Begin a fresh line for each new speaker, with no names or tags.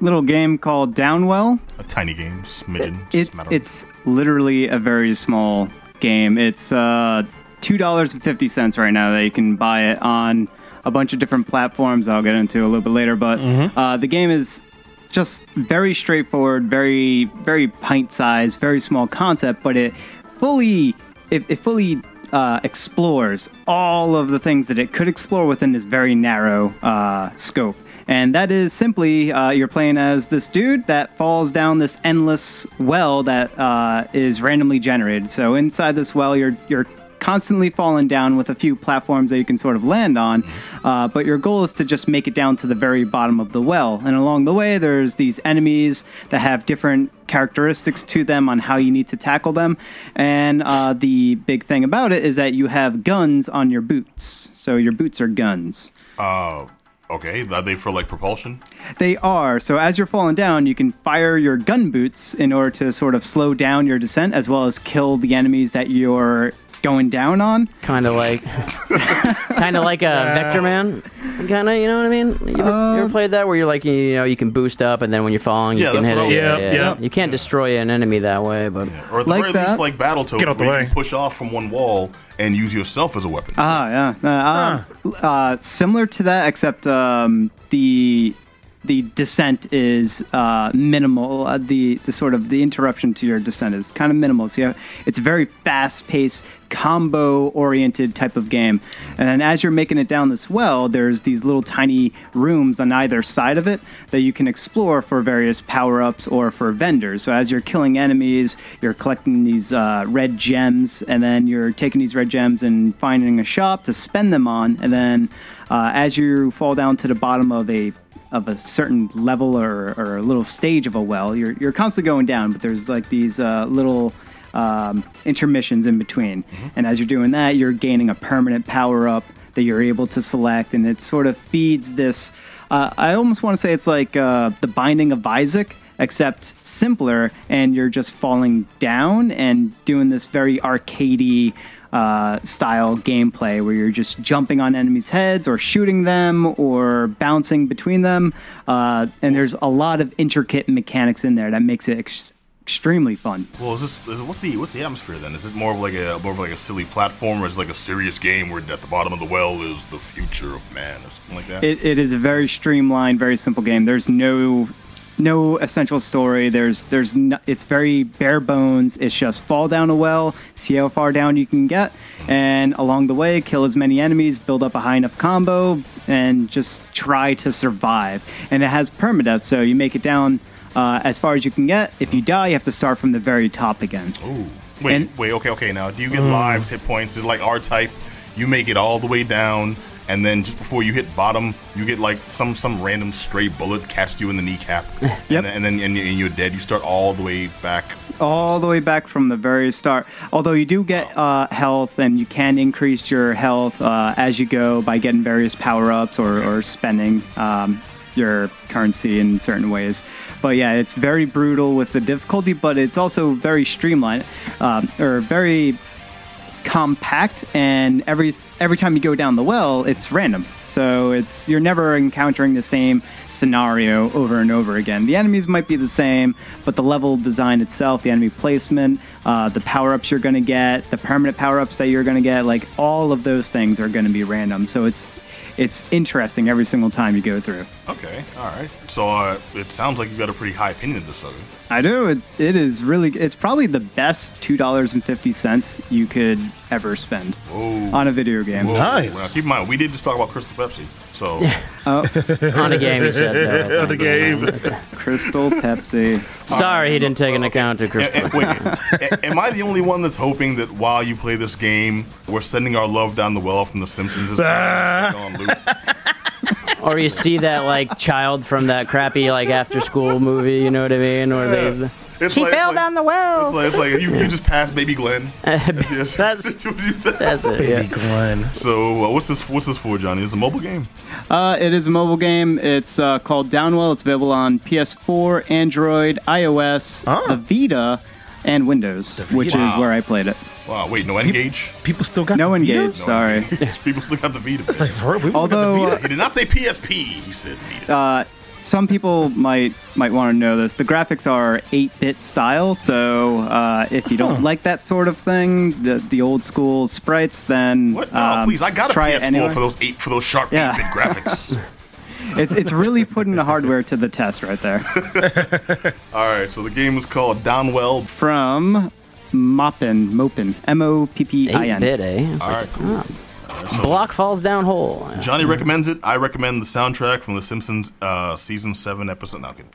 little game called Downwell.
A tiny game, smidgen.
It's it's literally a very small game. It's uh, two dollars and fifty cents right now that you can buy it on a bunch of different platforms. I'll get into a little bit later, but uh, the game is just very straightforward, very very pint sized, very small concept, but it fully it, it fully uh, explores all of the things that it could explore within this very narrow uh, scope. And that is simply uh, you're playing as this dude that falls down this endless well that uh, is randomly generated. So inside this well, you're you're constantly falling down with a few platforms that you can sort of land on. Uh, but your goal is to just make it down to the very bottom of the well. And along the way, there's these enemies that have different characteristics to them on how you need to tackle them. And uh, the big thing about it is that you have guns on your boots. So your boots are guns.
Uh, okay. Are they for like propulsion?
They are. So as you're falling down, you can fire your gun boots in order to sort of slow down your descent as well as kill the enemies that you're going down on.
Kind of like, kind of like a Vector Man. Kind of, you know what I mean? You ever, you ever played that where you're like, you know, you can boost up and then when you're falling, you
Yeah,
can
that's
hit
what I
it.
was
Yeah, yeah, You can't destroy an enemy that way, but
Or at the
Like
very
that.
least, like Battletoads,
Get out the
where you can push off from one wall and use yourself as a weapon.
Ah, yeah. Uh, uh, uh, similar to that, except um, the the descent is uh, minimal. Uh, the the sort of the interruption to your descent is kind of minimal. So have, it's a very fast paced, combo oriented type of game. And then as you're making it down this well, there's these little tiny rooms on either side of it that you can explore for various power ups or for vendors. So as you're killing enemies, you're collecting these uh, red gems, and then you're taking these red gems and finding a shop to spend them on. And then uh, as you fall down to the bottom of a of a certain level or, or a little stage of a well, you're you're constantly going down, but there's like these uh, little um, intermissions in between. And as you're doing that, you're gaining a permanent power up that you're able to select, and it sort of feeds this. Uh, I almost want to say it's like uh, the Binding of Isaac, except simpler, and you're just falling down and doing this very arcadey uh, style gameplay where you're just jumping on enemies' heads or shooting them or bouncing between them. Uh, and there's a lot of intricate mechanics in there that makes it ex- extremely fun.
Well, is this is, what's the what's the atmosphere then? Is it more of like a more of like a silly platform, or is it like a serious game where at the bottom of the well is the future of man, or something like that?
It, it is a very streamlined, very simple game. There's no no essential story. There's there's no, it's very bare bones. It's just fall down a well, see how far down you can get, and along the way kill as many enemies, build up a high enough combo, and just try to survive. And it has permadeath, so you make it down uh, as far as you can get. If you die, you have to start from the very top again.
Ooh. Wait,
And-
wait, okay, okay. Now, do you get lives, hit points? Is like R type? You make it all the way down, and then just before you hit bottom, you get like some some random stray bullet catches you in the kneecap,
Yep.
and then and then and, and you're dead. You start all the way back.
all the way back from the very start. Although you do get uh, health, and you can increase your health uh, as you go by getting various power ups or, or spending um, your currency in certain ways. But yeah, it's very brutal with the difficulty, but it's also very streamlined um, or very compact and every every time you go down the well it's random so it's you're never encountering the same scenario over and over again the enemies might be the same but the level design itself the enemy placement uh, the power-ups you're going to get the permanent power-ups that you're going to get like all of those things are going to be random so it's it's interesting every single time you go through
Okay, all right. So uh, it sounds like you've got a pretty high opinion of this other.
i do it, it is really it's probably the best $2.50 you could ever spend
Whoa.
on a video game
Whoa.
Nice.
Now, keep in mind, we did just talk about Crystal Pepsi, so oh.
on a game, he said. No,
the game.
Crystal Pepsi.
Sorry, he didn't take into account to
A-
Crystal.
a- wait, am I the only one that's hoping that while you play this game, we're sending our love down the well from The Simpsons? Is on loop?
Or you see that like child from that crappy like after school movie, you know what I mean? Or they
It's
She
like-
fell
it's like-
down the well.
It's like, it's like you, you just passed Baby Glenn. Yes, yes.
That's-
That's what you did.
That's it.
Baby
Yeah.
Glenn.
So uh, what's this? What's this for, Jonny? It's a mobile game.
Uh, it is a mobile game. It's uh, called Downwell. It's available on PS4, Android, iOS,
Ah.
the Vita, and Windows, which is where I played it.
Wow. Wait, no N-Gage.
People still got
No
the Vita?
N-Gage, sorry.
People still got the Vita.
Like, for real, got the
Although,
Vita?
he did not say PSP. He said Vita.
Uh, some people might might want to know this. The graphics are 8-bit style, so uh, if you don't like that sort of thing, the the old school sprites, then
What? No,
um,
please. I got a
try it
PS4
anyway.
for those eight for those sharp
Yeah.
8-bit graphics.
It's it's really putting the hardware to the test right there.
All right, so the game is called Downwell.
From Moppin, Mopin, M O P P I N.
8-bit, eh? It's
All
like,
right, cool.
oh, block falls down hole.
Jonny recommends it. I recommend the soundtrack from The Simpsons uh, season seven episode. No.